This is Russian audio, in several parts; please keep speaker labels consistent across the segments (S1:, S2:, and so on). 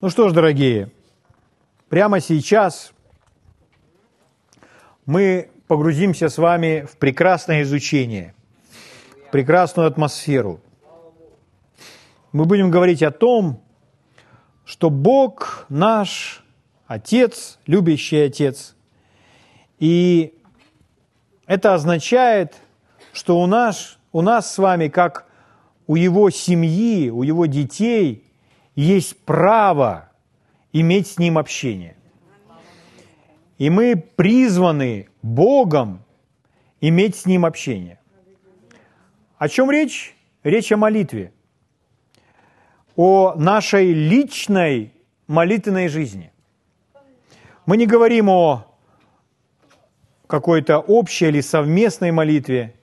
S1: Ну что ж, дорогие, прямо сейчас мы погрузимся с вами в прекрасное изучение, в прекрасную атмосферу. Мы будем говорить о том, что Бог наш Отец, любящий Отец. И это означает, что у нас, у нас с вами, как у Его семьи, у Его детей – есть право иметь с Ним общение. И мы призваны Богом иметь с Ним общение. О чем речь? Речь о молитве, о нашей личной молитвенной жизни. Мы не говорим о какой-то общей или совместной молитве,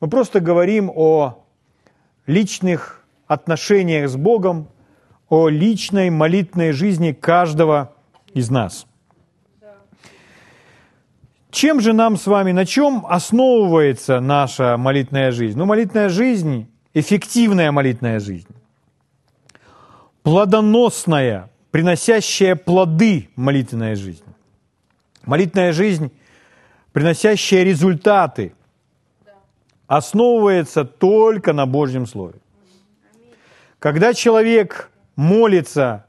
S1: мы просто говорим о личных отношениях с Богом, о личной молитвенной жизни каждого из нас. Чем же нам с вами, на чем основывается наша молитвенная жизнь? Ну, молитвенная жизнь, эффективная молитвенная жизнь, плодоносная, приносящая плоды молитвенная жизнь. Молитвенная жизнь, приносящая результаты, основывается только на Божьем Слове. Когда человек молится,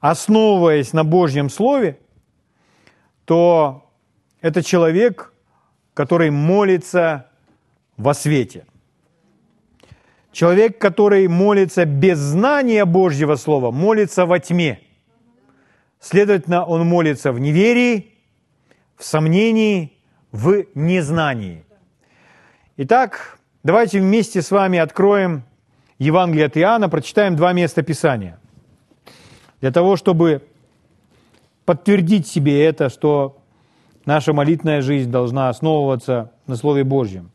S1: основываясь на Божьем Слове, то это человек, который молится во свете. Человек, который молится без знания Божьего Слова, молится во тьме. Следовательно, он молится в неверии, в сомнении, в незнании. Итак, давайте вместе с вами откроем Евангелие от Иоанна, прочитаем два места Писания – для того, чтобы подтвердить себе это, что наша молитвенная жизнь должна основываться на Слове Божьем.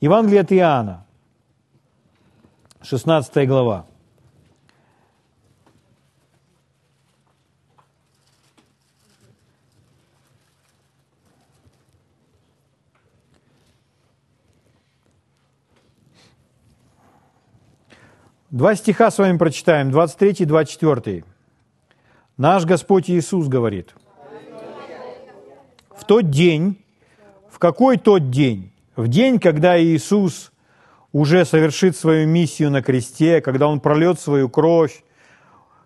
S1: Евангелие от Иоанна, 16 глава. Два стиха с вами прочитаем, 23 и 24. Наш Господь Иисус говорит, в тот день, в какой тот день? В день, когда Иисус уже совершит свою миссию на кресте, когда Он прольет свою кровь,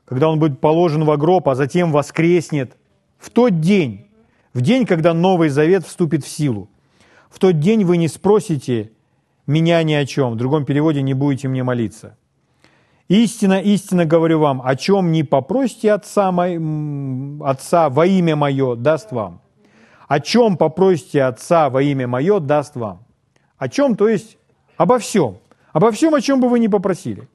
S1: когда Он будет положен в гроб, а затем воскреснет. В тот день, в день, когда Новый Завет вступит в силу, в тот день вы не спросите меня ни о чем, в другом переводе не будете мне молиться. Истинно, истинно говорю вам, о чем не попросите Отца, мо... Отца во имя Мое, даст вам. О чем попросите Отца во имя Мое, даст вам. О чем, то есть обо всем. Обо всем, о чем бы вы ни попросили.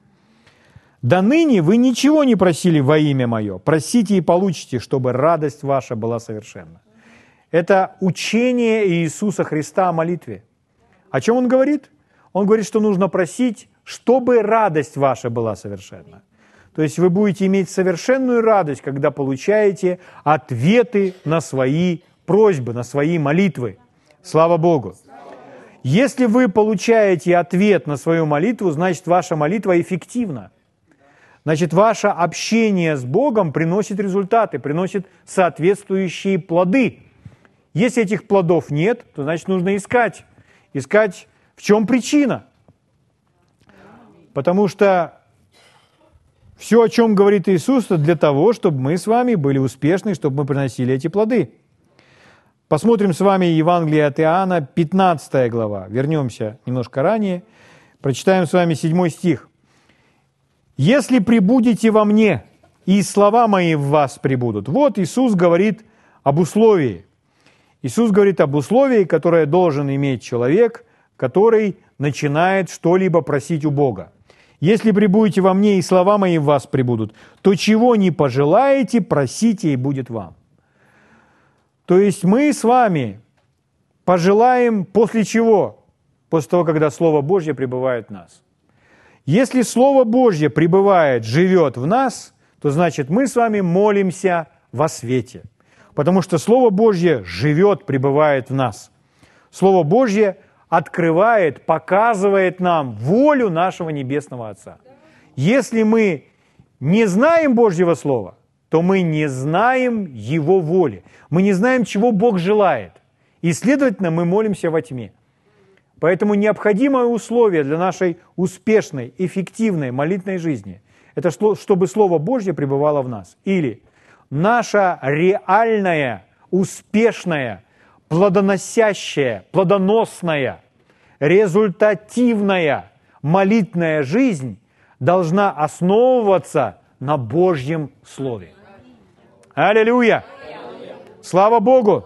S1: До ныне вы ничего не просили во имя Мое. Просите и получите, чтобы радость ваша была совершенна. Это учение Иисуса Христа о молитве. О чем Он говорит? Он говорит, что нужно просить чтобы радость ваша была совершенна. То есть вы будете иметь совершенную радость, когда получаете ответы на свои просьбы, на свои молитвы. Слава Богу. Если вы получаете ответ на свою молитву, значит ваша молитва эффективна. Значит, ваше общение с Богом приносит результаты, приносит соответствующие плоды. Если этих плодов нет, то значит нужно искать. Искать, в чем причина – Потому что все, о чем говорит Иисус, это для того, чтобы мы с вами были успешны, чтобы мы приносили эти плоды. Посмотрим с вами Евангелие от Иоанна, 15 глава. Вернемся немножко ранее. Прочитаем с вами 7 стих. «Если прибудете во мне, и слова мои в вас прибудут». Вот Иисус говорит об условии. Иисус говорит об условии, которое должен иметь человек, который начинает что-либо просить у Бога. Если прибудете во мне, и слова мои в вас прибудут, то чего не пожелаете, просите, и будет вам. То есть мы с вами пожелаем после чего? После того, когда Слово Божье пребывает в нас. Если Слово Божье пребывает, живет в нас, то значит мы с вами молимся во свете. Потому что Слово Божье живет, пребывает в нас. Слово Божье открывает, показывает нам волю нашего Небесного Отца. Если мы не знаем Божьего Слова, то мы не знаем Его воли. Мы не знаем, чего Бог желает. И, следовательно, мы молимся во тьме. Поэтому необходимое условие для нашей успешной, эффективной молитвенной жизни – это чтобы Слово Божье пребывало в нас. Или наша реальная, успешная, плодоносящая, плодоносная, результативная молитвенная жизнь должна основываться на Божьем Слове. Аллилуйя! Слава Богу!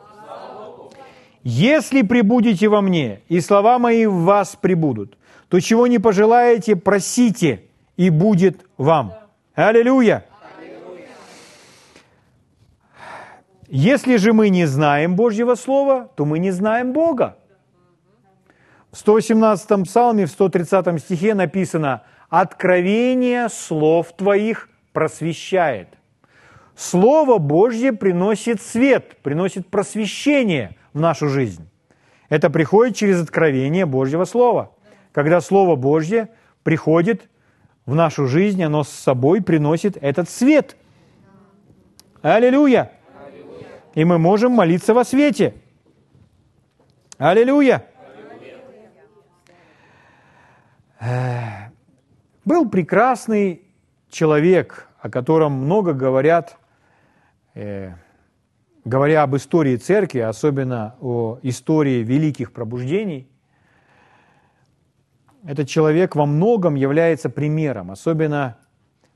S1: Если прибудете во мне, и слова мои в вас прибудут, то чего не пожелаете, просите, и будет вам. Аллилуйя! Если же мы не знаем Божьего Слова, то мы не знаем Бога. В 118 псалме, в 130 стихе написано «Откровение слов твоих просвещает». Слово Божье приносит свет, приносит просвещение в нашу жизнь. Это приходит через откровение Божьего Слова. Когда Слово Божье приходит в нашу жизнь, оно с собой приносит этот свет. Аллилуйя! И мы можем молиться во свете. Аллилуйя! Был прекрасный человек, о котором много говорят, э, говоря об истории церкви, особенно о истории великих пробуждений. Этот человек во многом является примером, особенно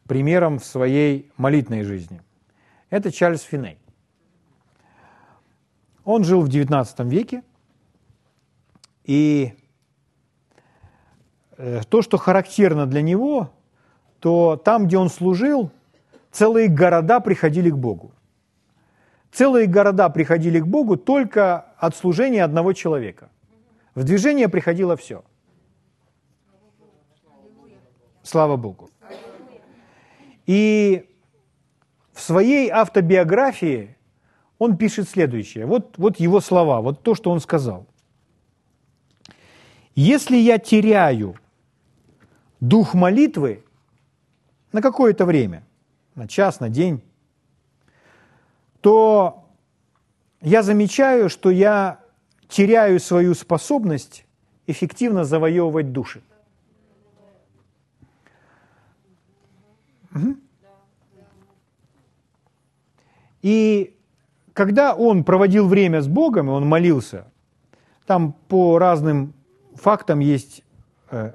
S1: примером в своей молитвенной жизни. Это Чарльз Финей. Он жил в XIX веке, и Э, то, что характерно для него, то там, где он служил, целые города приходили к Богу. Целые города приходили к Богу только от служения одного человека. В движение приходило все. Слава Богу. И в своей автобиографии он пишет следующее. Вот, вот его слова, вот то, что он сказал. Если я теряю дух молитвы на какое-то время, на час, на день, то я замечаю, что я теряю свою способность эффективно завоевывать души. И когда он проводил время с Богом, и он молился, там по разным фактам есть э,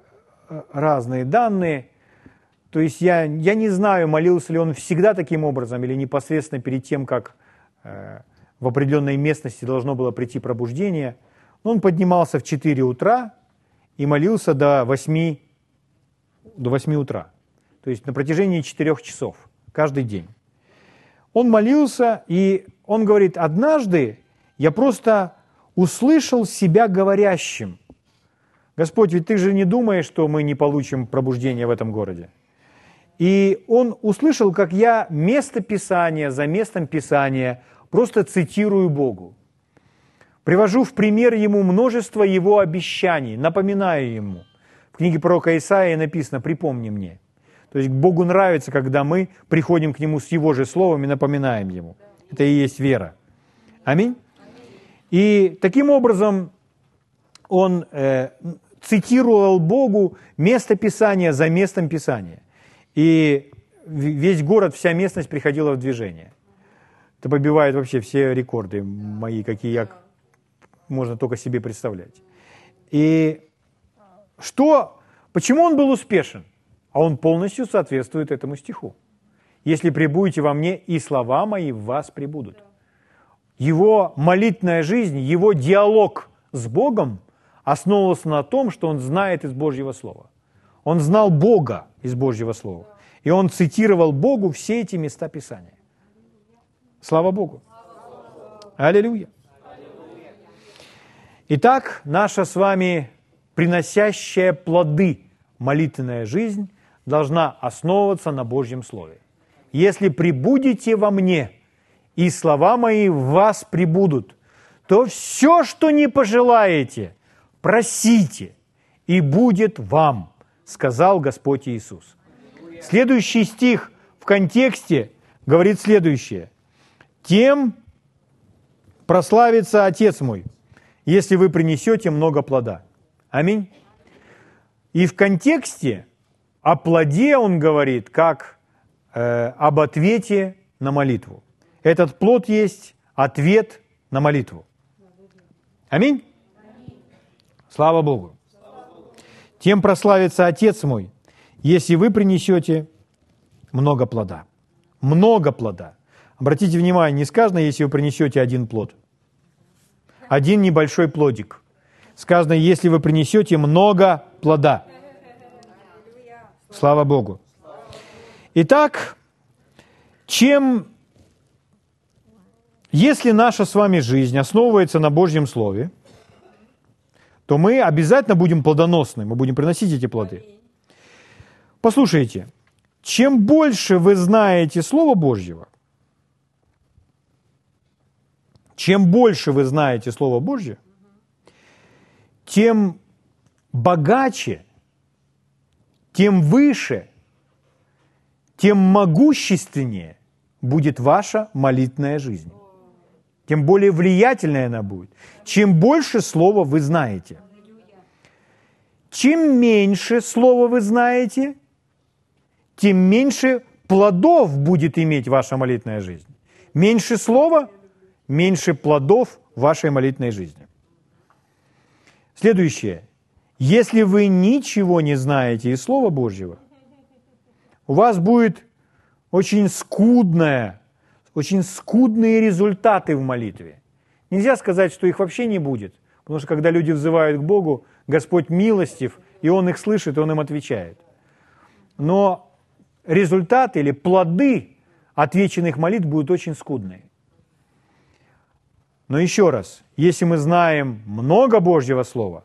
S1: разные данные. То есть я, я не знаю, молился ли он всегда таким образом или непосредственно перед тем, как э, в определенной местности должно было прийти пробуждение. Но он поднимался в 4 утра и молился до 8, до 8 утра. То есть на протяжении 4 часов каждый день. Он молился, и он говорит, однажды я просто услышал себя говорящим – Господь, ведь ты же не думаешь, что мы не получим пробуждение в этом городе. И он услышал, как я место Писания за местом Писания просто цитирую Богу. Привожу в пример ему множество его обещаний, напоминаю ему. В книге пророка Исаия написано «припомни мне». То есть Богу нравится, когда мы приходим к Нему с Его же словом и напоминаем Ему. Это и есть вера. Аминь. И таким образом он э, цитировал Богу место Писания за местом Писания. И весь город, вся местность приходила в движение. Это побивает вообще все рекорды мои, какие я можно только себе представлять. И что, почему он был успешен? А он полностью соответствует этому стиху. Если прибудете во мне, и слова мои в вас прибудут. Его молитвенная жизнь, его диалог с Богом основывался на том, что он знает из Божьего Слова. Он знал Бога из Божьего Слова. И он цитировал Богу все эти места Писания. Слава Богу. Аллилуйя. Итак, наша с вами приносящая плоды молитвенная жизнь должна основываться на Божьем Слове. Если прибудете во мне, и слова мои в вас прибудут, то все, что не пожелаете, просите, и будет вам, сказал Господь Иисус. Следующий стих в контексте говорит следующее. «Тем прославится Отец мой, если вы принесете много плода». Аминь. И в контексте о плоде он говорит, как э, об ответе на молитву. Этот плод есть ответ на молитву. Аминь. Слава Богу. Тем прославится Отец мой, если вы принесете много плода. Много плода. Обратите внимание, не сказано, если вы принесете один плод. Один небольшой плодик. Сказано, если вы принесете много плода. Слава Богу. Итак, чем, если наша с вами жизнь основывается на Божьем Слове, то мы обязательно будем плодоносны, мы будем приносить эти плоды. Послушайте, чем больше вы знаете Слово Божьего, чем больше вы знаете Слово Божье, тем богаче, тем выше, тем могущественнее будет ваша молитвенная жизнь тем более влиятельной она будет. Чем больше слова вы знаете. Чем меньше слова вы знаете, тем меньше плодов будет иметь ваша молитвенная жизнь. Меньше слова, меньше плодов вашей молитвенной жизни. Следующее. Если вы ничего не знаете из Слова Божьего, у вас будет очень скудная очень скудные результаты в молитве. Нельзя сказать, что их вообще не будет, потому что когда люди взывают к Богу, Господь милостив, и Он их слышит, и Он им отвечает. Но результаты или плоды отвеченных молитв будут очень скудные. Но еще раз, если мы знаем много Божьего Слова,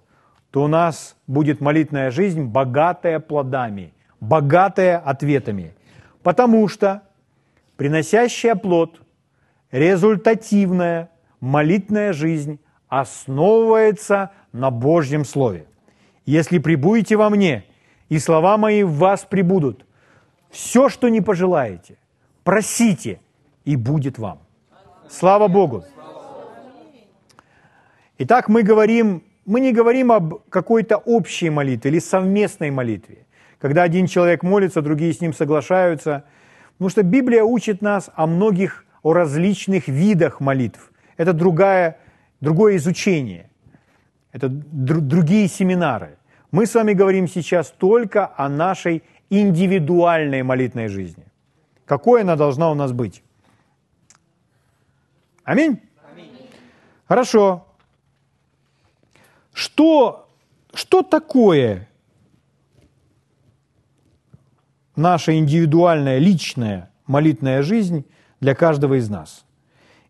S1: то у нас будет молитвная жизнь богатая плодами, богатая ответами. Потому что приносящая плод, результативная молитная жизнь основывается на Божьем Слове. Если прибудете во мне, и слова мои в вас прибудут, все, что не пожелаете, просите, и будет вам. Слава Богу! Итак, мы говорим, мы не говорим об какой-то общей молитве или совместной молитве, когда один человек молится, другие с ним соглашаются – Потому что Библия учит нас о многих, о различных видах молитв. Это другая, другое изучение. Это др- другие семинары. Мы с вами говорим сейчас только о нашей индивидуальной молитвной жизни. Какой она должна у нас быть? Аминь? Аминь. Хорошо. Что, что такое наша индивидуальная, личная молитвная жизнь для каждого из нас.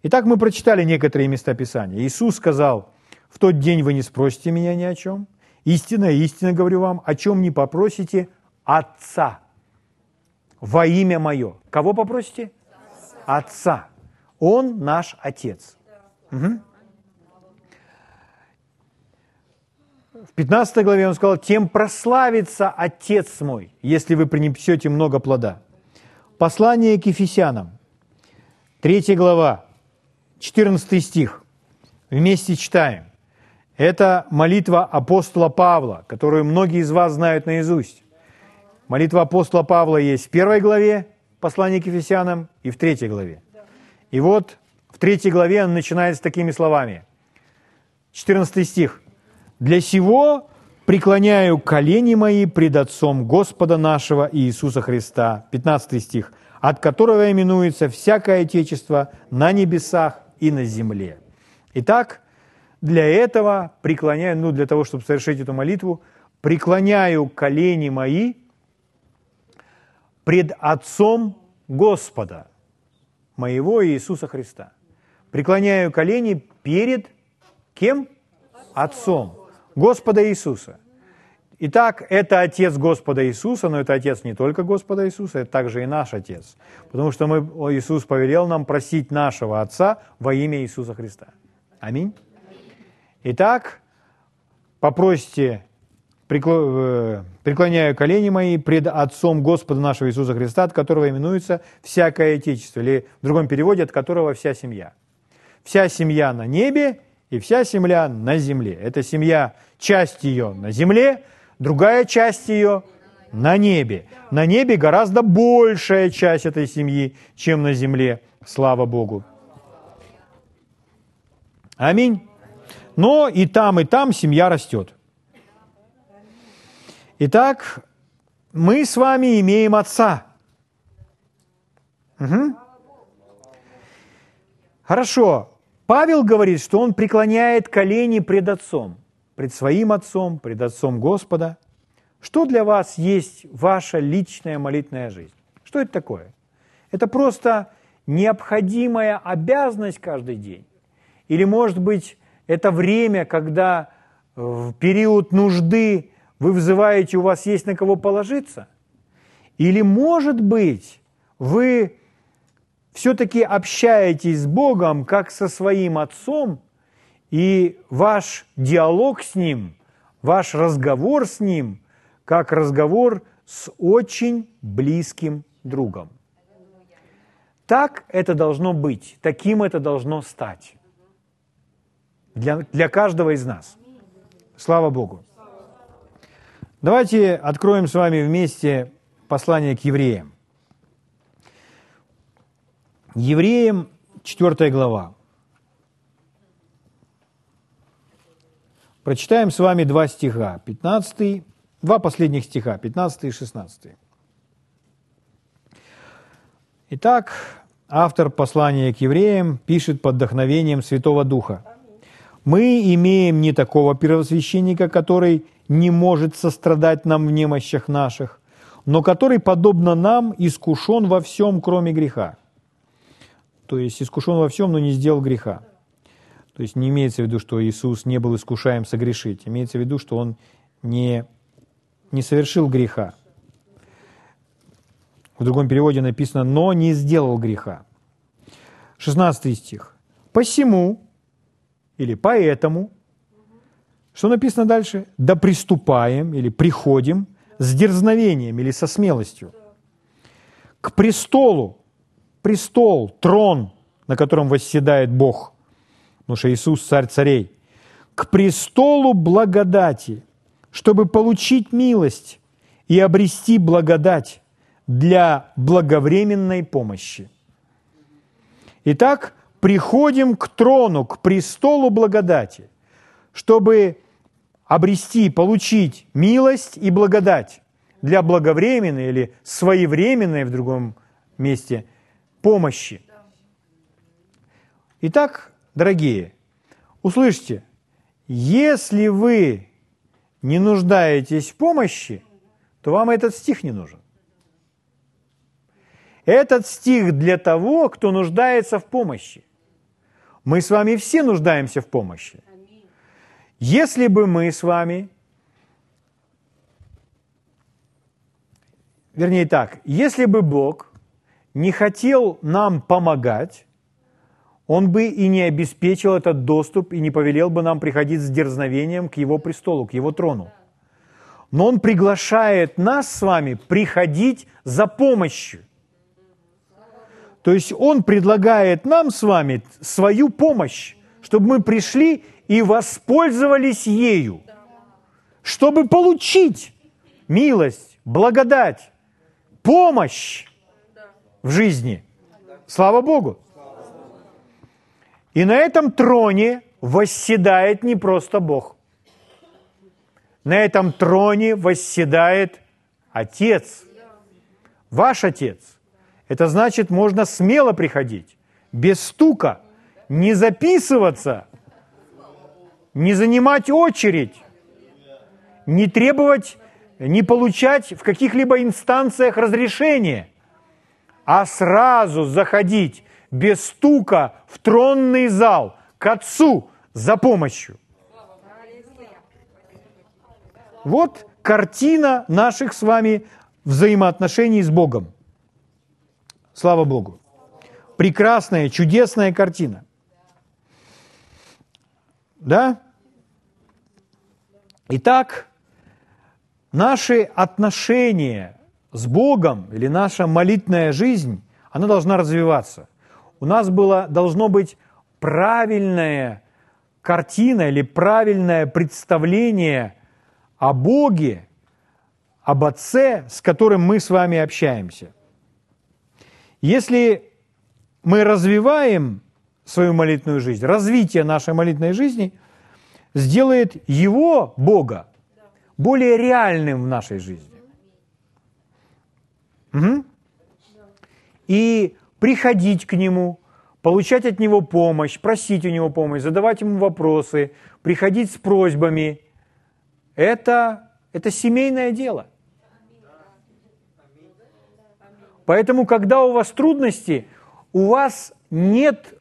S1: Итак, мы прочитали некоторые места Писания. Иисус сказал, «В тот день вы не спросите меня ни о чем. Истинно, истинно говорю вам, о чем не попросите Отца во имя Мое». Кого попросите? Отца. Он наш Отец. Угу. В 15 главе он сказал, тем прославится Отец мой, если вы принесете много плода. Послание к Ефесянам, 3 глава, 14 стих. Вместе читаем. Это молитва апостола Павла, которую многие из вас знают наизусть. Молитва апостола Павла есть в первой главе послания к Ефесянам и в третьей главе. И вот в третьей главе он начинает с такими словами. 14 стих. Для сего преклоняю колени мои пред Отцом Господа нашего Иисуса Христа, 15 стих, от которого именуется всякое Отечество на небесах и на земле. Итак, для этого преклоняю, ну, для того, чтобы совершить эту молитву, преклоняю колени мои пред Отцом Господа моего Иисуса Христа. Преклоняю колени перед кем? Отцом. Господа Иисуса. Итак, это Отец Господа Иисуса, но это Отец не только Господа Иисуса, это также и наш Отец. Потому что мы, Иисус повелел нам просить нашего Отца во имя Иисуса Христа. Аминь. Итак, попросите э, преклоняю колени мои пред Отцом Господа нашего Иисуса Христа, от которого именуется всякое Отечество, или в другом переводе, от которого вся семья. Вся семья на небе и вся земля на земле. Это семья, часть ее на земле, другая часть ее на небе. На небе гораздо большая часть этой семьи, чем на земле. Слава Богу. Аминь. Но и там, и там семья растет. Итак, мы с вами имеем отца. Угу. Хорошо. Павел говорит, что он преклоняет колени пред отцом, пред своим отцом, пред отцом Господа. Что для вас есть ваша личная молитвенная жизнь? Что это такое? Это просто необходимая обязанность каждый день? Или, может быть, это время, когда в период нужды вы взываете, у вас есть на кого положиться? Или, может быть, вы все-таки общаетесь с Богом как со своим Отцом, и ваш диалог с Ним, ваш разговор с Ним, как разговор с очень близким другом. Так это должно быть, таким это должно стать для, для каждого из нас. Слава Богу. Давайте откроем с вами вместе послание к евреям. Евреям 4 глава. Прочитаем с вами два стиха, 15, два последних стиха, 15 и 16. Итак, автор послания к евреям пишет под вдохновением Святого Духа. «Мы имеем не такого первосвященника, который не может сострадать нам в немощах наших, но который, подобно нам, искушен во всем, кроме греха. То есть искушен во всем, но не сделал греха. То есть не имеется в виду, что Иисус не был искушаем согрешить. Имеется в виду, что Он не, не совершил греха. В другом переводе написано «но не сделал греха». 16 стих. «Посему» или «поэтому» Что написано дальше? Да приступаем или приходим с дерзновением или со смелостью к престолу, престол, трон, на котором восседает Бог, потому что Иисус царь царей, к престолу благодати, чтобы получить милость и обрести благодать для благовременной помощи. Итак, приходим к трону, к престолу благодати, чтобы обрести, получить милость и благодать для благовременной или своевременной в другом месте помощи. Итак, дорогие, услышьте, если вы не нуждаетесь в помощи, то вам этот стих не нужен. Этот стих для того, кто нуждается в помощи. Мы с вами все нуждаемся в помощи. Если бы мы с вами, вернее так, если бы Бог не хотел нам помогать, Он бы и не обеспечил этот доступ и не повелел бы нам приходить с дерзновением к Его престолу, к Его трону. Но Он приглашает нас с вами приходить за помощью. То есть Он предлагает нам с вами свою помощь, чтобы мы пришли и воспользовались ею, чтобы получить милость, благодать, помощь в жизни. Слава Богу! И на этом троне восседает не просто Бог. На этом троне восседает Отец, ваш Отец. Это значит, можно смело приходить, без стука, не записываться, не занимать очередь, не требовать, не получать в каких-либо инстанциях разрешения, а сразу заходить без стука в тронный зал к Отцу за помощью. Вот картина наших с вами взаимоотношений с Богом. Слава Богу. Прекрасная, чудесная картина. Да? Итак, наши отношения с Богом или наша молитная жизнь, она должна развиваться. У нас было, должно быть правильная картина или правильное представление о Боге, об Отце, с которым мы с вами общаемся. Если мы развиваем свою молитвенную жизнь, развитие нашей молитвенной жизни сделает Его, Бога, более реальным в нашей жизни. Угу. И приходить к Нему, получать от Него помощь, просить у Него помощь, задавать Ему вопросы, приходить с просьбами, это, это семейное дело. Поэтому, когда у вас трудности, у вас нет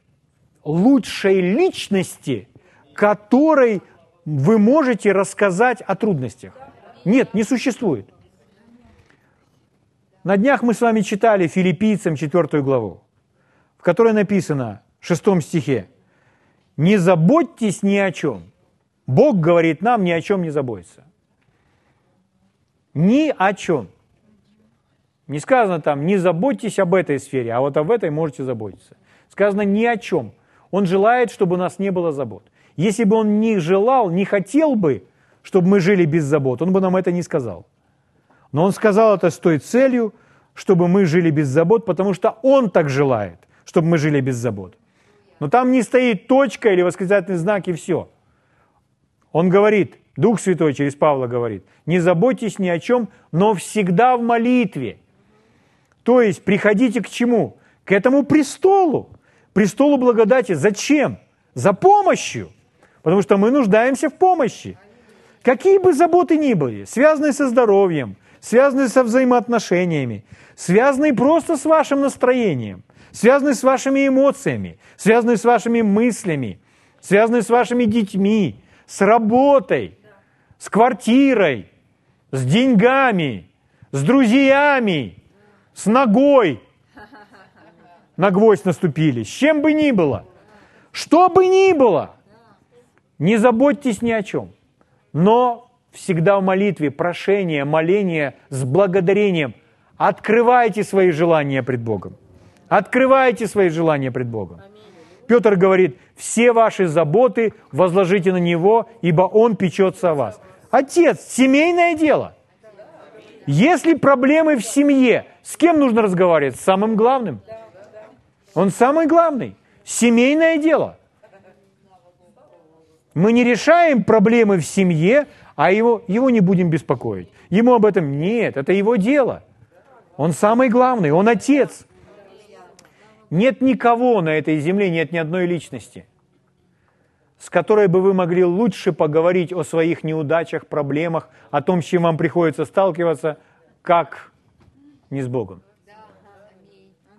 S1: лучшей личности, которой вы можете рассказать о трудностях. Нет, не существует. На днях мы с вами читали филиппийцам 4 главу, в которой написано в 6 стихе, «Не заботьтесь ни о чем». Бог говорит нам ни о чем не заботиться. Ни о чем. Не сказано там, не заботьтесь об этой сфере, а вот об этой можете заботиться. Сказано ни о чем. Он желает, чтобы у нас не было забот. Если бы он не желал, не хотел бы, чтобы мы жили без забот, он бы нам это не сказал. Но он сказал это с той целью, чтобы мы жили без забот, потому что он так желает, чтобы мы жили без забот. Но там не стоит точка или восклицательный знак и все. Он говорит, Дух Святой через Павла говорит, не заботьтесь ни о чем, но всегда в молитве. То есть приходите к чему? К этому престолу, престолу благодати. Зачем? За помощью. Потому что мы нуждаемся в помощи. Какие бы заботы ни были, связанные со здоровьем, связанные со взаимоотношениями, связанные просто с вашим настроением, связанные с вашими эмоциями, связанные с вашими мыслями, связанные с вашими детьми, с работой, с квартирой, с деньгами, с друзьями, с ногой. На гвоздь наступили, с чем бы ни было. Что бы ни было, не заботьтесь ни о чем. Но всегда в молитве, прошение, моление с благодарением. Открывайте свои желания пред Богом. Открывайте свои желания пред Богом. Петр говорит, все ваши заботы возложите на Него, ибо Он печется о вас. Отец, семейное дело. Если проблемы в семье, с кем нужно разговаривать? С самым главным. Он самый главный. Семейное дело. Мы не решаем проблемы в семье, а его, его не будем беспокоить. Ему об этом нет, это его дело. Он самый главный, он отец. Нет никого на этой земле, нет ни одной личности, с которой бы вы могли лучше поговорить о своих неудачах, проблемах, о том, с чем вам приходится сталкиваться, как не с Богом.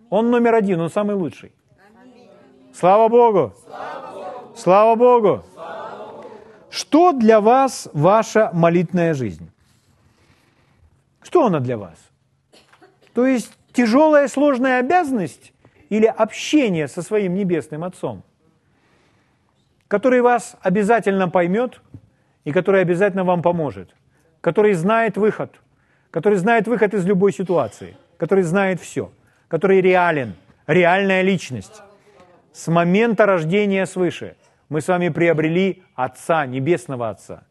S1: Он номер один, он самый лучший. Слава Богу! Слава Богу! Что для вас ваша молитвенная жизнь? Что она для вас? То есть тяжелая, сложная обязанность или общение со своим небесным Отцом, который вас обязательно поймет и который обязательно вам поможет, который знает выход, который знает выход из любой ситуации, который знает все, который реален, реальная личность с момента рождения свыше – мы с вами приобрели Отца, Небесного Отца,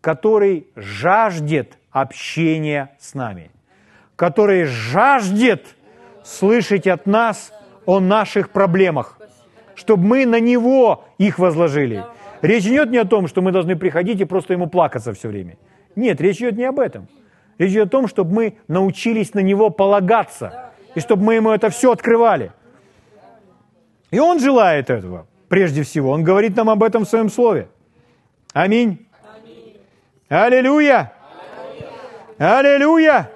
S1: который жаждет общения с нами, который жаждет слышать от нас о наших проблемах, чтобы мы на Него их возложили. Речь идет не о том, что мы должны приходить и просто Ему плакаться все время. Нет, речь идет не об этом. Речь идет о том, чтобы мы научились на Него полагаться, и чтобы мы Ему это все открывали. И Он желает этого прежде всего. Он говорит нам об этом в своем слове. Аминь. Аминь. Аллилуйя. Аллилуйя.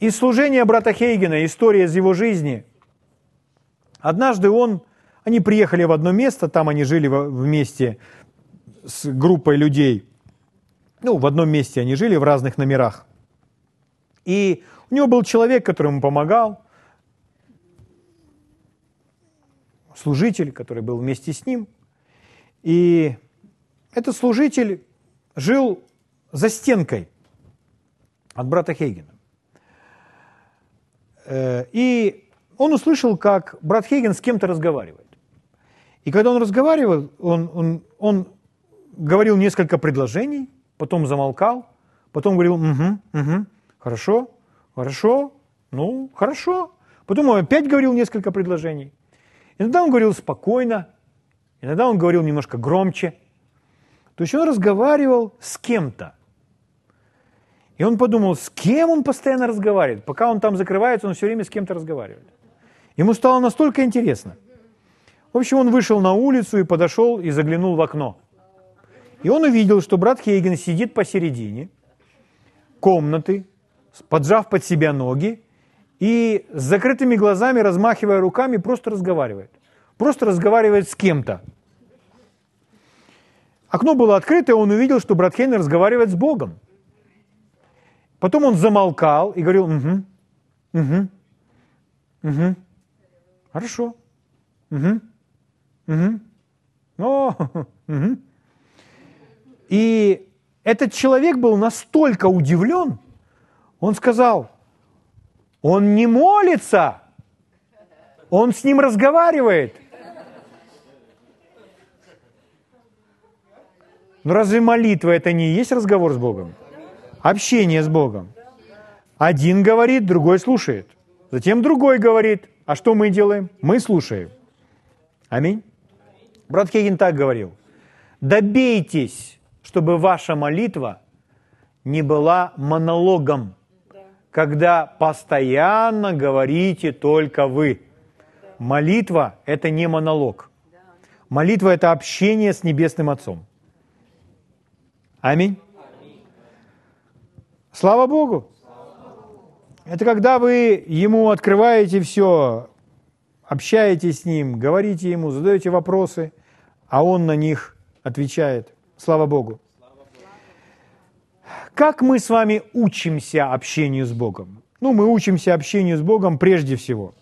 S1: Из служения брата Хейгена, история из его жизни. Однажды он, они приехали в одно место, там они жили вместе с группой людей. Ну, в одном месте они жили, в разных номерах. И у него был человек, который ему помогал, служитель, который был вместе с ним. И этот служитель жил за стенкой от брата Хейгена. Э, и он услышал, как брат Хейген с кем-то разговаривает. И когда он разговаривал, он, он, он говорил несколько предложений, потом замолкал, потом говорил, угу, угу, хорошо, хорошо, ну, хорошо. Потом он опять говорил несколько предложений. Иногда он говорил спокойно, иногда он говорил немножко громче. То есть он разговаривал с кем-то. И он подумал, с кем он постоянно разговаривает. Пока он там закрывается, он все время с кем-то разговаривает. Ему стало настолько интересно. В общем, он вышел на улицу и подошел и заглянул в окно. И он увидел, что брат Хейген сидит посередине комнаты, поджав под себя ноги и с закрытыми глазами, размахивая руками, просто разговаривает. Просто разговаривает с кем-то. Окно было открыто, и он увидел, что брат Хейген разговаривает с Богом. Потом он замолкал и говорил, угу, угу, угу, хорошо, угу, угу, о, угу. И этот человек был настолько удивлен, он сказал, он не молится, он с ним разговаривает. Но разве молитва это не есть разговор с Богом? Общение с Богом. Один говорит, другой слушает. Затем другой говорит. А что мы делаем? Мы слушаем. Аминь. Брат Хейген так говорил. Добейтесь, чтобы ваша молитва не была монологом, когда постоянно говорите только вы. Молитва – это не монолог. Молитва – это общение с Небесным Отцом. Аминь. Слава Богу. Это когда вы Ему открываете все, общаетесь с Ним, говорите Ему, задаете вопросы, а Он на них отвечает. Слава Богу. Как мы с вами учимся общению с Богом? Ну, мы учимся общению с Богом прежде всего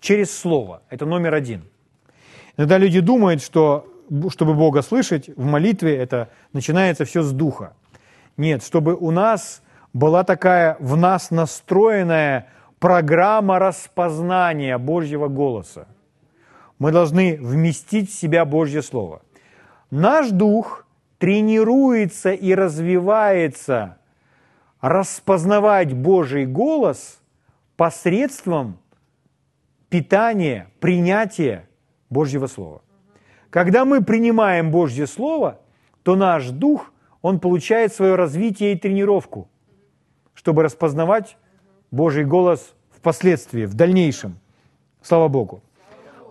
S1: через Слово. Это номер один. Иногда люди думают, что чтобы Бога слышать в молитве, это начинается все с духа. Нет, чтобы у нас была такая в нас настроенная программа распознания Божьего голоса. Мы должны вместить в себя Божье Слово. Наш дух тренируется и развивается распознавать Божий голос посредством питания, принятия Божьего Слова. Когда мы принимаем Божье Слово, то наш дух, он получает свое развитие и тренировку, чтобы распознавать Божий голос впоследствии, в дальнейшем. Слава Богу.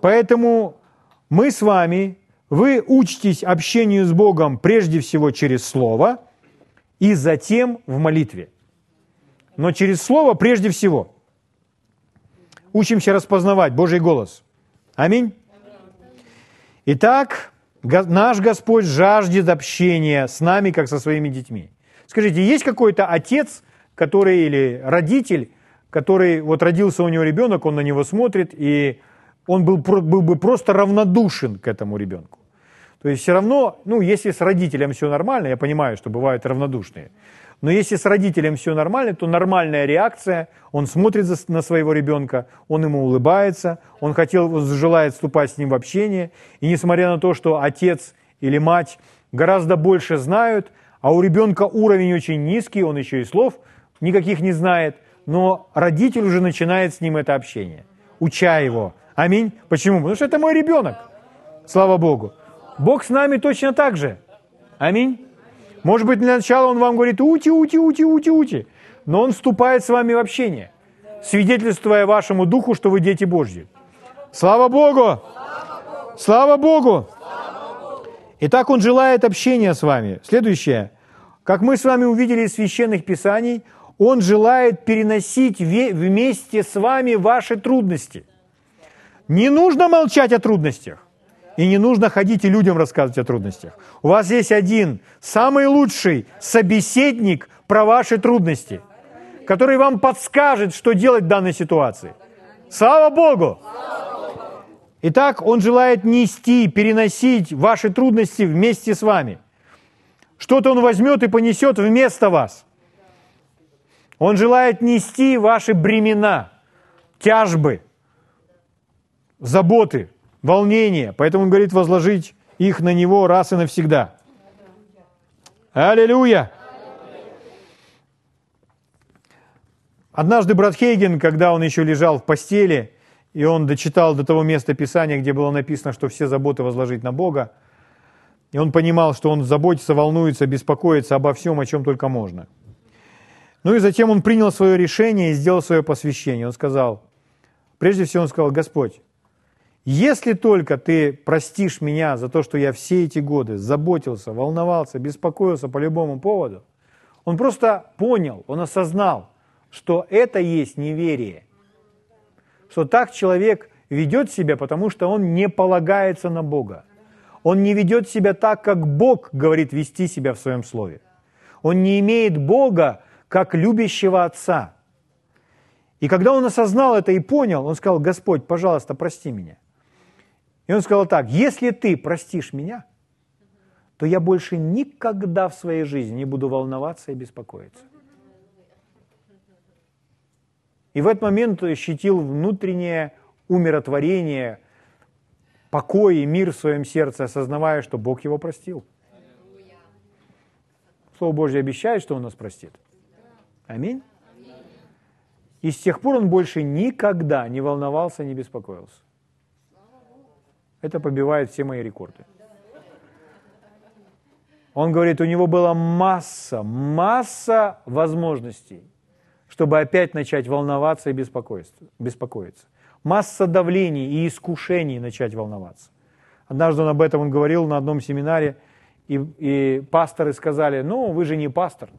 S1: Поэтому мы с вами вы учитесь общению с Богом прежде всего через Слово и затем в молитве. Но через Слово прежде всего. Учимся распознавать Божий голос. Аминь. Итак, наш Господь жаждет общения с нами, как со своими детьми. Скажите, есть какой-то отец, который или родитель, который вот родился у него ребенок, он на него смотрит, и он был, был бы просто равнодушен к этому ребенку. То есть все равно, ну, если с родителем все нормально, я понимаю, что бывают равнодушные, но если с родителем все нормально, то нормальная реакция, он смотрит на своего ребенка, он ему улыбается, он хотел, желает вступать с ним в общение, и несмотря на то, что отец или мать гораздо больше знают, а у ребенка уровень очень низкий, он еще и слов никаких не знает, но родитель уже начинает с ним это общение, уча его. Аминь. Почему? Потому что это мой ребенок. Слава Богу. Бог с нами точно так же. Аминь. Может быть, для начала Он вам говорит «ути, ути, ути, ути, ути», но Он вступает с вами в общение, свидетельствуя вашему духу, что вы дети Божьи. Слава Богу! Слава Богу! Итак, Он желает общения с вами. Следующее. Как мы с вами увидели из священных писаний, Он желает переносить вместе с вами ваши трудности. Не нужно молчать о трудностях. И не нужно ходить и людям рассказывать о трудностях. У вас есть один, самый лучший собеседник про ваши трудности, который вам подскажет, что делать в данной ситуации. Слава Богу! Итак, Он желает нести, переносить ваши трудности вместе с вами, Что-то Он возьмет и понесет вместо вас. Он желает нести ваши бремена, тяжбы, заботы, волнения. Поэтому Он говорит возложить их на Него раз и навсегда. Аллилуйя! Однажды брат Хейген, когда он еще лежал в постели, и он дочитал до того места Писания, где было написано, что все заботы возложить на Бога, и он понимал, что он заботится, волнуется, беспокоится обо всем, о чем только можно. Ну и затем он принял свое решение и сделал свое посвящение. Он сказал, прежде всего он сказал, Господь, если только ты простишь меня за то, что я все эти годы заботился, волновался, беспокоился по любому поводу, он просто понял, он осознал, что это есть неверие. Что так человек ведет себя, потому что он не полагается на Бога. Он не ведет себя так, как Бог говорит вести себя в своем слове. Он не имеет Бога как любящего Отца. И когда он осознал это и понял, он сказал, Господь, пожалуйста, прости меня. И он сказал так, если ты простишь меня, то я больше никогда в своей жизни не буду волноваться и беспокоиться. И в этот момент ощутил внутреннее умиротворение, покой и мир в своем сердце, осознавая, что Бог его простил. Слово Божье обещает, что Он нас простит. Аминь. И с тех пор он больше никогда не волновался, не беспокоился. Это побивает все мои рекорды. Он говорит, у него была масса, масса возможностей чтобы опять начать волноваться и беспокоиться. Масса давлений и искушений начать волноваться. Однажды он об этом он говорил на одном семинаре, и, и пасторы сказали, ну, вы же не пастор.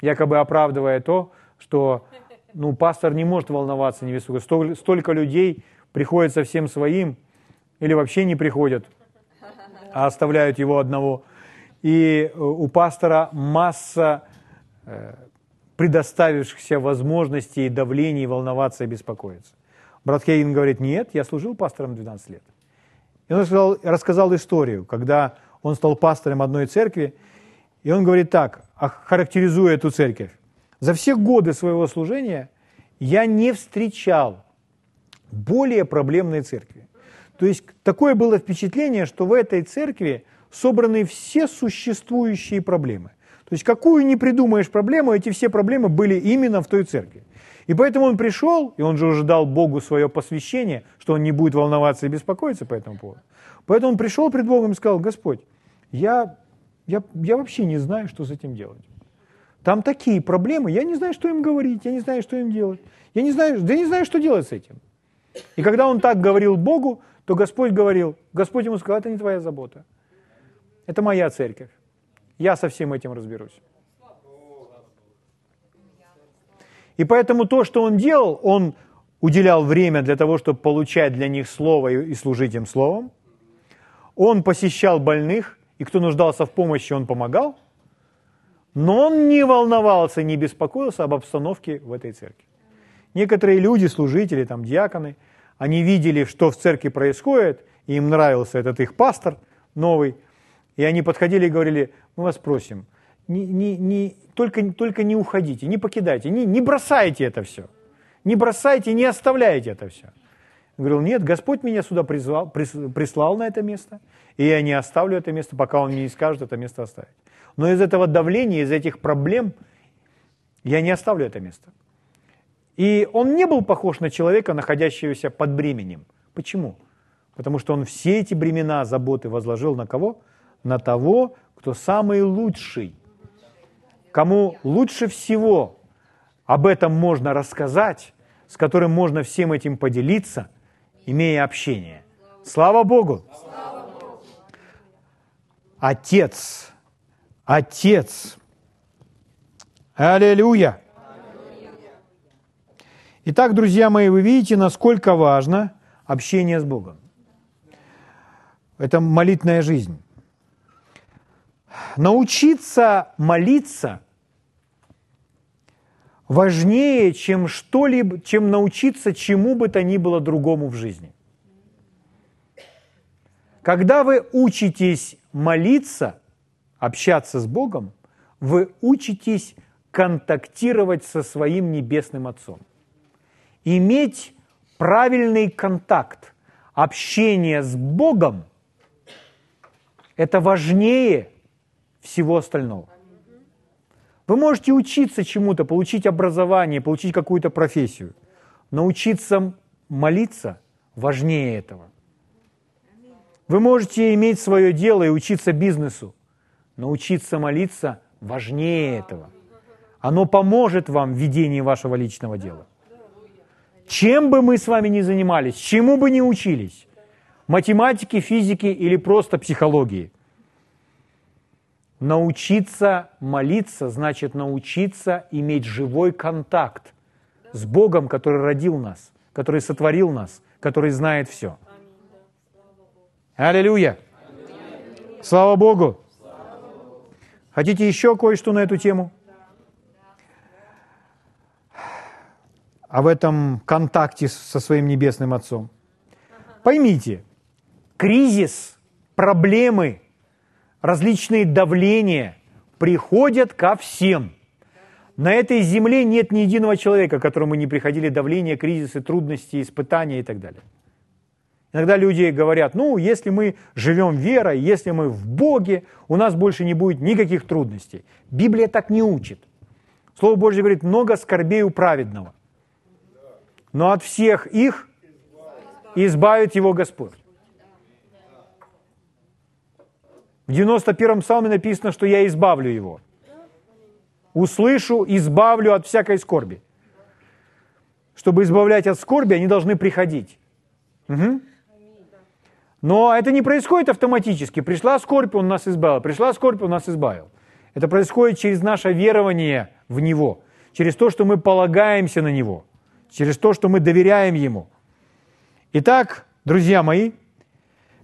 S1: Якобы оправдывая то, что ну, пастор не может волноваться, не беспокоиться. Столько людей приходят со всем своим, или вообще не приходят, а оставляют его одного. И у пастора масса э, предоставившихся возможностей давлений волноваться и беспокоиться. Брат Хейген говорит, нет, я служил пастором 12 лет. И он рассказал, рассказал историю, когда он стал пастором одной церкви, и он говорит так, характеризуя эту церковь. За все годы своего служения я не встречал более проблемной церкви. То есть такое было впечатление, что в этой церкви собраны все существующие проблемы. То есть какую не придумаешь проблему, эти все проблемы были именно в той церкви. И поэтому он пришел, и он же уже дал Богу свое посвящение, что он не будет волноваться и беспокоиться по этому поводу. Поэтому он пришел пред Богом и сказал, Господь, я, я, я вообще не знаю, что с этим делать. Там такие проблемы, я не знаю, что им говорить, я не знаю, что им делать. Я не знаю, да я не знаю, что делать с этим. И когда он так говорил Богу, то Господь говорил, Господь ему сказал, это не твоя забота, это моя церковь. Я со всем этим разберусь. И поэтому то, что он делал, он уделял время для того, чтобы получать для них слово и служить им словом. Он посещал больных, и кто нуждался в помощи, он помогал. Но он не волновался, не беспокоился об обстановке в этой церкви. Некоторые люди, служители, там, диаконы, они видели, что в церкви происходит, и им нравился этот их пастор новый, и они подходили и говорили, мы вас просим, не, не, не, только, только не уходите, не покидайте, не, не бросайте это все. Не бросайте, не оставляйте это все. Я говорил, нет, Господь меня сюда призвал, прислал на это место, и я не оставлю это место, пока Он мне не скажет это место оставить. Но из этого давления, из этих проблем я не оставлю это место. И он не был похож на человека, находящегося под бременем. Почему? Потому что он все эти бремена, заботы возложил на кого? На того, кто самый лучший, кому лучше всего об этом можно рассказать, с которым можно всем этим поделиться, имея общение. Слава Богу! Отец, Отец. Аллилуйя! Итак, друзья мои, вы видите, насколько важно общение с Богом. Это молитная жизнь научиться молиться важнее, чем что-либо, чем научиться чему бы то ни было другому в жизни. Когда вы учитесь молиться, общаться с Богом, вы учитесь контактировать со своим небесным Отцом. Иметь правильный контакт, общение с Богом – это важнее всего остального. Вы можете учиться чему-то, получить образование, получить какую-то профессию. Научиться молиться важнее этого. Вы можете иметь свое дело и учиться бизнесу. Научиться молиться важнее этого. Оно поможет вам в ведении вашего личного дела. Чем бы мы с вами ни занимались, чему бы ни учились, математики, физики или просто психологии, научиться молиться значит научиться иметь живой контакт с Богом, который родил нас, который сотворил нас, который знает все. Аллилуйя! Слава Богу! Хотите еще кое-что на эту тему? О этом контакте со своим Небесным Отцом. Поймите, кризис, проблемы, различные давления приходят ко всем. На этой земле нет ни единого человека, которому не приходили давления, кризисы, трудности, испытания и так далее. Иногда люди говорят, ну, если мы живем верой, если мы в Боге, у нас больше не будет никаких трудностей. Библия так не учит. Слово Божье говорит, много скорбей у праведного. Но от всех их избавит его Господь. В 91-м псалме написано, что я избавлю его. Услышу, избавлю от всякой скорби. Чтобы избавлять от скорби, они должны приходить. Угу. Но это не происходит автоматически. Пришла скорбь, он нас избавил. Пришла скорбь, он нас избавил. Это происходит через наше верование в Него, через то, что мы полагаемся на Него, через то, что мы доверяем Ему. Итак, друзья мои,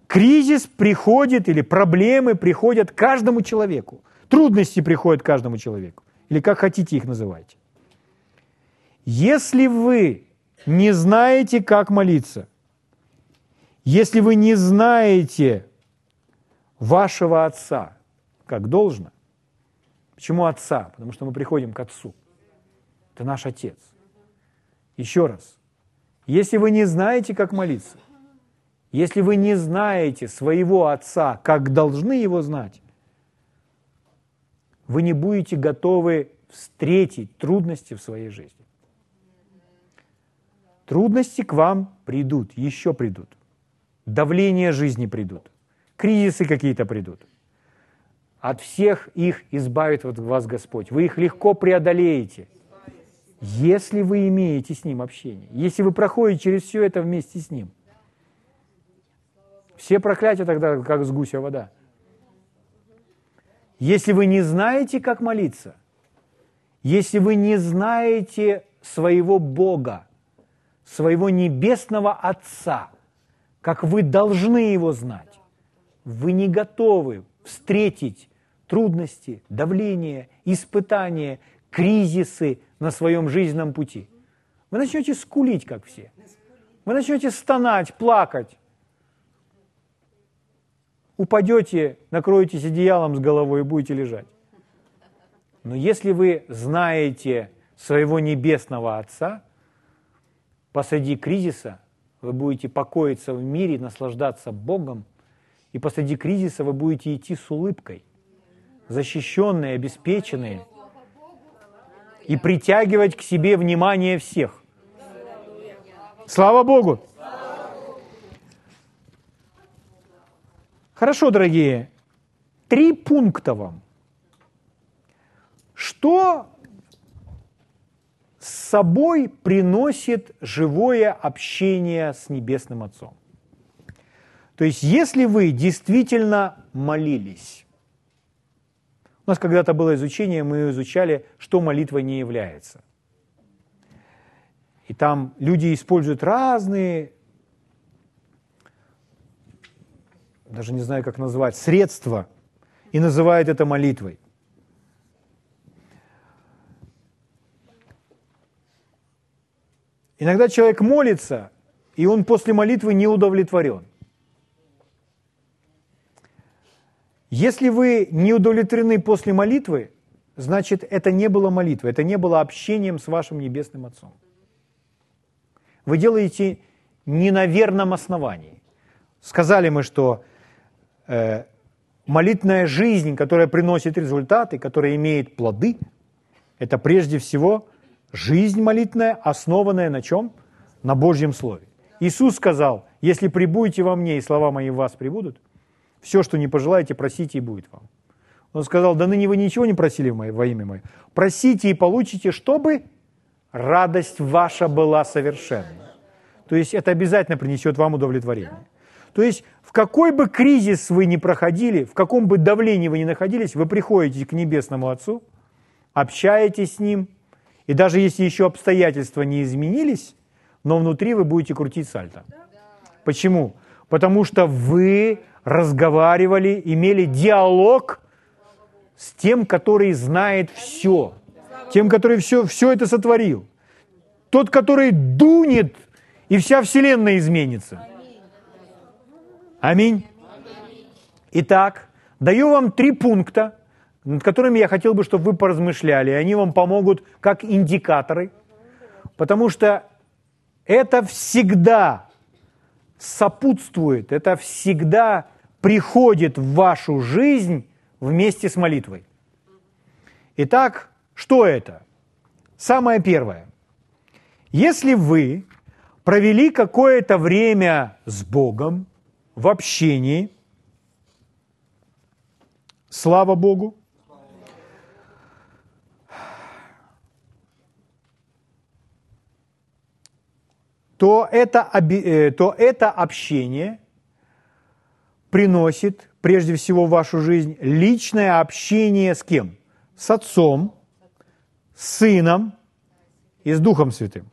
S1: кризис приходит или проблемы приходят каждому человеку. Трудности приходят каждому человеку. Или как хотите их называть. Если вы не знаете, как молиться – если вы не знаете вашего Отца, как должно, почему Отца? Потому что мы приходим к Отцу. Это наш Отец. Еще раз. Если вы не знаете, как молиться, если вы не знаете своего Отца, как должны его знать, вы не будете готовы встретить трудности в своей жизни. Трудности к вам придут, еще придут давления жизни придут, кризисы какие-то придут. От всех их избавит вас Господь. Вы их легко преодолеете, если вы имеете с Ним общение, если вы проходите через все это вместе с Ним. Все проклятия тогда, как с гуся вода. Если вы не знаете, как молиться, если вы не знаете своего Бога, своего небесного Отца – как вы должны его знать. Вы не готовы встретить трудности, давление, испытания, кризисы на своем жизненном пути. Вы начнете скулить, как все. Вы начнете стонать, плакать. Упадете, накроетесь одеялом с головой и будете лежать. Но если вы знаете своего небесного Отца, посреди кризиса вы будете покоиться в мире, наслаждаться Богом, и посреди кризиса вы будете идти с улыбкой, защищенные, обеспеченные, и притягивать к себе внимание всех. Слава Богу! Хорошо, дорогие, три пункта вам. Что с собой приносит живое общение с Небесным Отцом. То есть, если вы действительно молились, у нас когда-то было изучение, мы изучали, что молитва не является. И там люди используют разные, даже не знаю, как назвать, средства, и называют это молитвой. Иногда человек молится, и он после молитвы не удовлетворен. Если вы не удовлетворены после молитвы, значит, это не было молитвой, это не было общением с вашим Небесным Отцом. Вы делаете не на верном основании. Сказали мы, что э, молитвенная жизнь, которая приносит результаты, которая имеет плоды, это прежде всего жизнь молитвенная, основанная на чем? На Божьем Слове. Иисус сказал, если прибудете во мне, и слова мои в вас прибудут, все, что не пожелаете, просите, и будет вам. Он сказал, да ныне вы ничего не просили во имя мое. Просите и получите, чтобы радость ваша была совершенна. То есть это обязательно принесет вам удовлетворение. То есть в какой бы кризис вы ни проходили, в каком бы давлении вы ни находились, вы приходите к Небесному Отцу, общаетесь с Ним, и даже если еще обстоятельства не изменились, но внутри вы будете крутить сальто. Почему? Потому что вы разговаривали, имели диалог с тем, который знает все, тем, который все, все это сотворил. Тот, который дунет, и вся вселенная изменится. Аминь. Итак, даю вам три пункта, над которыми я хотел бы, чтобы вы поразмышляли. Они вам помогут как индикаторы, потому что это всегда сопутствует, это всегда приходит в вашу жизнь вместе с молитвой. Итак, что это? Самое первое. Если вы провели какое-то время с Богом в общении, слава Богу, то это, э, то это общение приносит прежде всего в вашу жизнь личное общение с кем? С Отцом, с Сыном и с Духом Святым.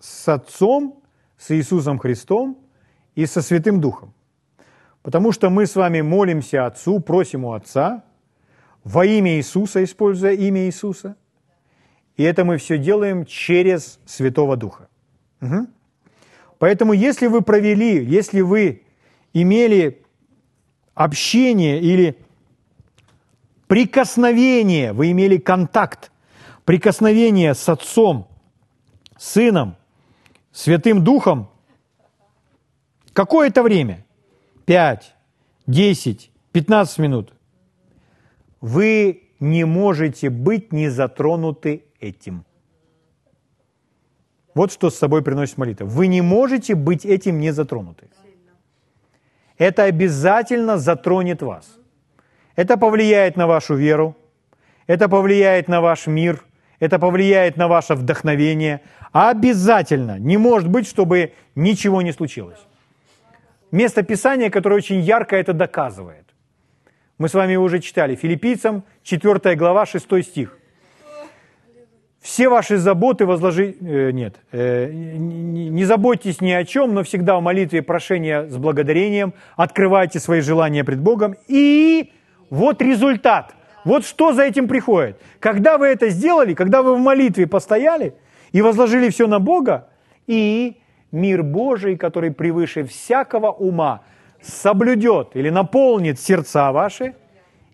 S1: С Отцом, с Иисусом Христом и со Святым Духом. Потому что мы с вами молимся Отцу, просим у Отца во имя Иисуса, используя имя Иисуса. И это мы все делаем через Святого Духа. Угу. Поэтому если вы провели, если вы имели общение или прикосновение, вы имели контакт, прикосновение с Отцом, Сыном, Святым Духом, какое-то время, 5, 10, 15 минут, вы не можете быть не затронуты этим – вот что с собой приносит молитва. Вы не можете быть этим не затронуты. Это обязательно затронет вас. Это повлияет на вашу веру, это повлияет на ваш мир, это повлияет на ваше вдохновение. Обязательно. Не может быть, чтобы ничего не случилось. Место Писания, которое очень ярко это доказывает. Мы с вами уже читали. Филиппийцам, 4 глава, 6 стих все ваши заботы возложи... Э, нет, э, не заботьтесь ни о чем, но всегда в молитве прошения с благодарением, открывайте свои желания пред Богом. И вот результат. Вот что за этим приходит. Когда вы это сделали, когда вы в молитве постояли и возложили все на Бога, и мир Божий, который превыше всякого ума, соблюдет или наполнит сердца ваши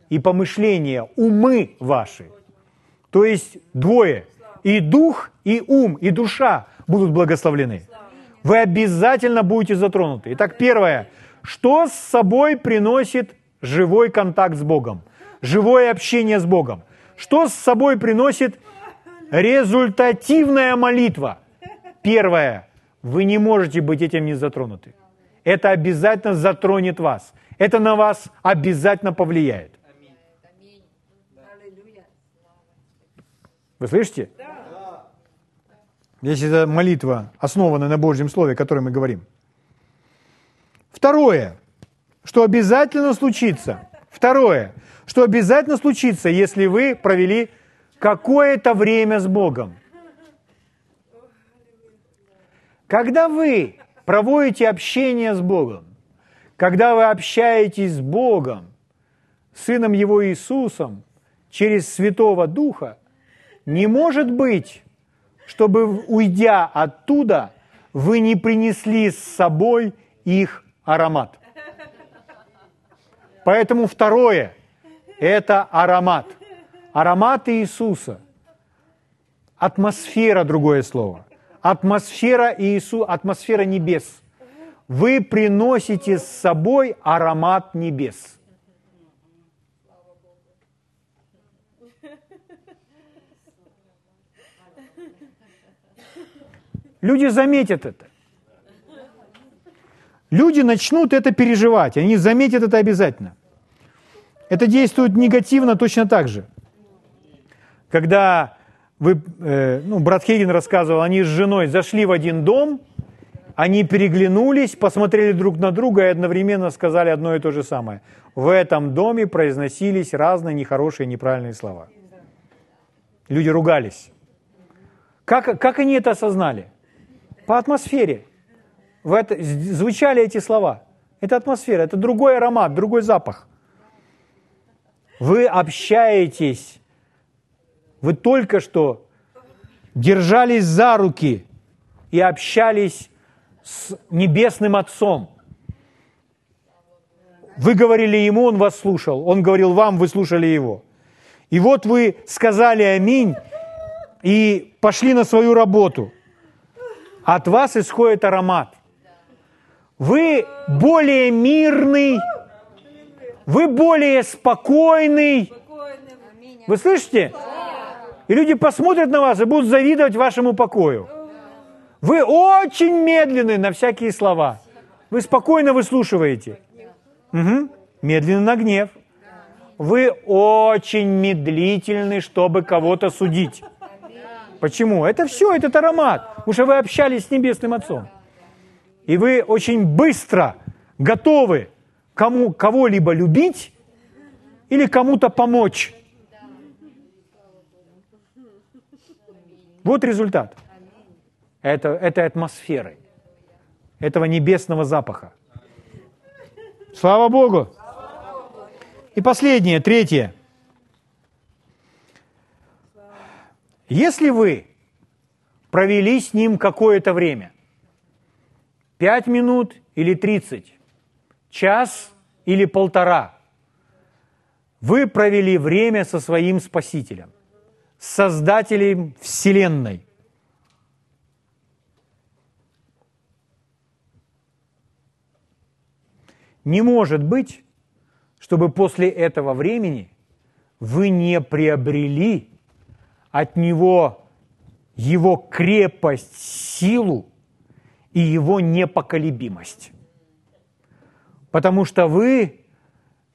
S1: и помышления, умы ваши. То есть двое – и дух, и ум, и душа будут благословлены. Вы обязательно будете затронуты. Итак, первое. Что с собой приносит живой контакт с Богом? Живое общение с Богом? Что с собой приносит результативная молитва? Первое. Вы не можете быть этим не затронуты. Это обязательно затронет вас. Это на вас обязательно повлияет. Вы слышите? Если это молитва, основанная на Божьем Слове, о которой мы говорим. Второе, что обязательно случится. Второе, что обязательно случится, если вы провели какое-то время с Богом. Когда вы проводите общение с Богом, когда вы общаетесь с Богом, Сыном Его Иисусом, через Святого Духа, не может быть, чтобы, уйдя оттуда, вы не принесли с собой их аромат. Поэтому второе – это аромат. Аромат Иисуса. Атмосфера – другое слово. Атмосфера Иису, атмосфера небес. Вы приносите с собой аромат небес – Люди заметят это. Люди начнут это переживать, они заметят это обязательно. Это действует негативно точно так же. Когда вы, э, ну, брат Хейген рассказывал, они с женой зашли в один дом, они переглянулись, посмотрели друг на друга и одновременно сказали одно и то же самое. В этом доме произносились разные нехорошие, неправильные слова. Люди ругались. Как, как они это осознали? по атмосфере. В это, звучали эти слова. Это атмосфера, это другой аромат, другой запах. Вы общаетесь, вы только что держались за руки и общались с Небесным Отцом. Вы говорили Ему, Он вас слушал. Он говорил вам, вы слушали Его. И вот вы сказали «Аминь» и пошли на свою работу – от вас исходит аромат. Вы более мирный, вы более спокойный. Вы слышите? И люди посмотрят на вас и будут завидовать вашему покою. Вы очень медленны на всякие слова. Вы спокойно выслушиваете. Угу. Медленно на гнев. Вы очень медлительны, чтобы кого-то судить. Почему? Это все, этот аромат. Уже вы общались с Небесным Отцом. И вы очень быстро готовы кому, кого-либо любить или кому-то помочь. Вот результат. Это, этой атмосферы, этого небесного запаха. Слава Богу! И последнее, третье – Если вы провели с ним какое-то время, пять минут или тридцать, час или полтора, вы провели время со своим Спасителем, Создателем Вселенной. Не может быть, чтобы после этого времени вы не приобрели от него его крепость, силу и его непоколебимость. Потому что вы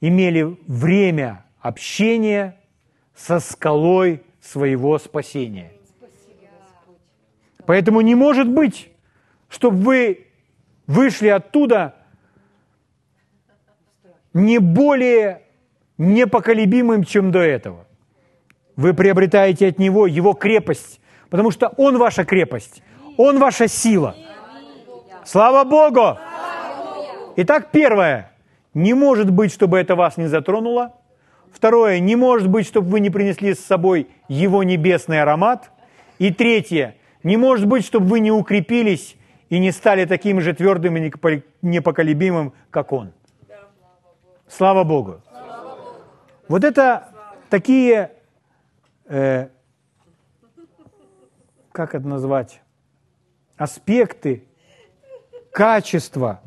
S1: имели время общения со скалой своего спасения. Поэтому не может быть, чтобы вы вышли оттуда не более непоколебимым, чем до этого. Вы приобретаете от Него Его крепость, потому что Он ваша крепость, Он ваша сила. Слава Богу! Итак, первое. Не может быть, чтобы это вас не затронуло. Второе. Не может быть, чтобы вы не принесли с собой Его небесный аромат. И третье. Не может быть, чтобы вы не укрепились и не стали таким же твердым и непоколебимым, как Он. Слава Богу! Вот это такие э, как это назвать, аспекты, качества,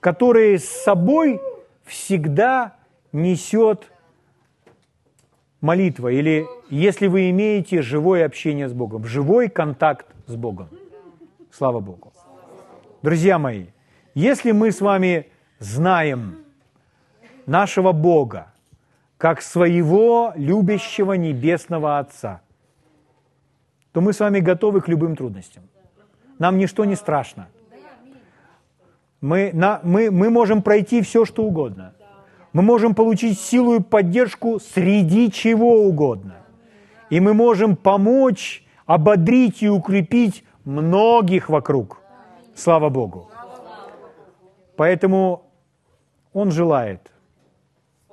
S1: которые с собой всегда несет молитва, или если вы имеете живое общение с Богом, живой контакт с Богом. Слава Богу. Друзья мои, если мы с вами знаем нашего Бога, как своего любящего небесного Отца, то мы с вами готовы к любым трудностям. Нам ничто не страшно. Мы, на, мы, мы можем пройти все, что угодно. Мы можем получить силу и поддержку среди чего угодно. И мы можем помочь, ободрить и укрепить многих вокруг. Слава Богу. Поэтому Он желает –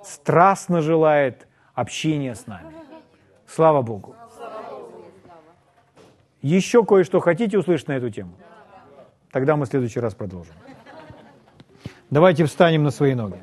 S1: страстно желает общения с нами. Слава Богу. Еще кое-что хотите услышать на эту тему? Тогда мы в следующий раз продолжим. Давайте встанем на свои ноги.